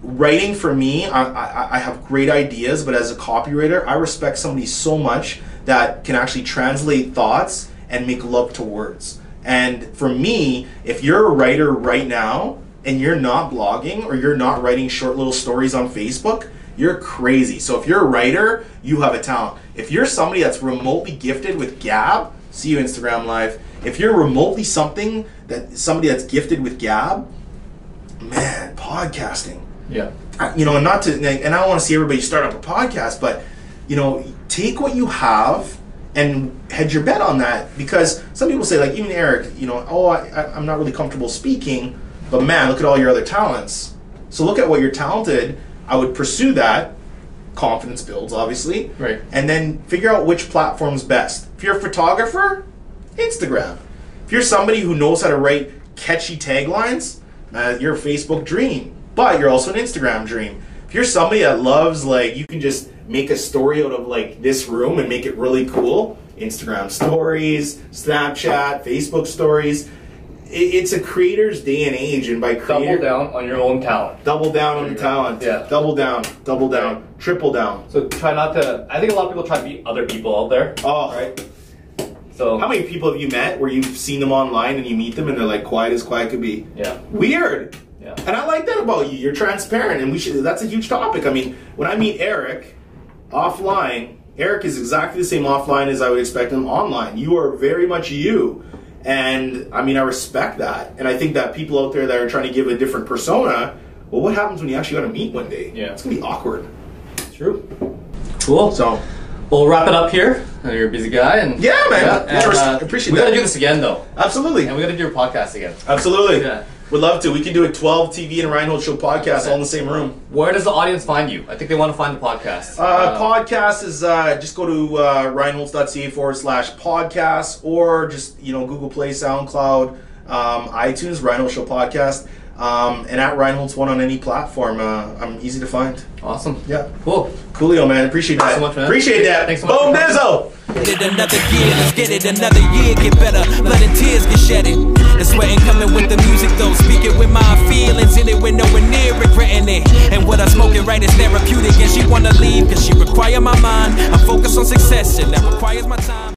[SPEAKER 1] writing for me, I, I, I have great ideas, but as a copywriter, I respect somebody so much that can actually translate thoughts and make love to words. And for me, if you're a writer right now and you're not blogging or you're not writing short little stories on Facebook, you're crazy. So if you're a writer, you have a talent. If you're somebody that's remotely gifted with Gab, see you Instagram live. If you're remotely something that somebody that's gifted with Gab, man, podcasting
[SPEAKER 2] Yeah.
[SPEAKER 1] Uh, you know, and not to, and I don't want to see everybody start up a podcast, but you know, take what you have and hedge your bet on that because some people say, like even Eric, you know, oh, I, I'm not really comfortable speaking, but man, look at all your other talents. So look at what you're talented. I would pursue that. Confidence builds, obviously,
[SPEAKER 2] Right.
[SPEAKER 1] and then figure out which platform's best. If you're a photographer, Instagram. If you're somebody who knows how to write catchy taglines, uh, you're a Facebook dream, but you're also an Instagram dream. If you're somebody that loves like you can just make a story out of like this room and make it really cool, Instagram stories, Snapchat, Facebook stories. It, it's a creator's day and age, and by creator,
[SPEAKER 2] Double down on your own talent.
[SPEAKER 1] double down on the talent.
[SPEAKER 2] Yeah.
[SPEAKER 1] Double down, double down, triple down.
[SPEAKER 2] So try not to. I think a lot of people try to beat other people out there.
[SPEAKER 1] Oh,
[SPEAKER 2] Right. So
[SPEAKER 1] How many people have you met where you've seen them online and you meet them and they're like quiet as quiet could be?
[SPEAKER 2] Yeah.
[SPEAKER 1] Weird.
[SPEAKER 2] Yeah.
[SPEAKER 1] And I like that about you. You're transparent, and we should. That's a huge topic. I mean, when I meet Eric offline, Eric is exactly the same offline as I would expect him online. You are very much you, and I mean, I respect that. And I think that people out there that are trying to give a different persona, well, what happens when you actually got to meet one day?
[SPEAKER 2] Yeah.
[SPEAKER 1] it's gonna be awkward.
[SPEAKER 2] True. Cool.
[SPEAKER 1] So,
[SPEAKER 2] We'll wrap it up here. You're a busy guy, and
[SPEAKER 1] Yeah, man.
[SPEAKER 2] and,
[SPEAKER 1] Yeah, res-
[SPEAKER 2] uh,
[SPEAKER 1] appreciate
[SPEAKER 2] we gotta do this again, though,
[SPEAKER 1] absolutely,
[SPEAKER 2] and we gotta do your podcast again.
[SPEAKER 1] absolutely.
[SPEAKER 2] Yeah.
[SPEAKER 1] Would love to. We can do a 12 TV and Ryan Holtz Show podcast all in the same room.
[SPEAKER 2] Where does the audience find you? I think they want to find the podcast.
[SPEAKER 1] Uh, podcast is uh, just go to uh, ryanholtz.ca forward slash podcast or just you know Google Play, SoundCloud, um, iTunes, Ryan Holtz Show podcast, um, and at ryanholtz one on any platform. Uh, I'm easy to find.
[SPEAKER 2] awesome.
[SPEAKER 1] Yeah,
[SPEAKER 2] Cool.
[SPEAKER 1] coolio, man. Appreciate
[SPEAKER 2] Thanks
[SPEAKER 1] that.
[SPEAKER 2] so much, man.
[SPEAKER 1] Appreciate that.
[SPEAKER 2] Thanks so much
[SPEAKER 1] Boom
[SPEAKER 2] for coming.
[SPEAKER 3] Get it another year, let's get it another year, get better. Blood and tears get shedded. The sweating coming with the music though. Speaking with my feelings in it when nowhere near regretting it. And what I smoke it right is therapeutic. And she wanna leave cause she require my mind. I'm focused on success and that requires my time.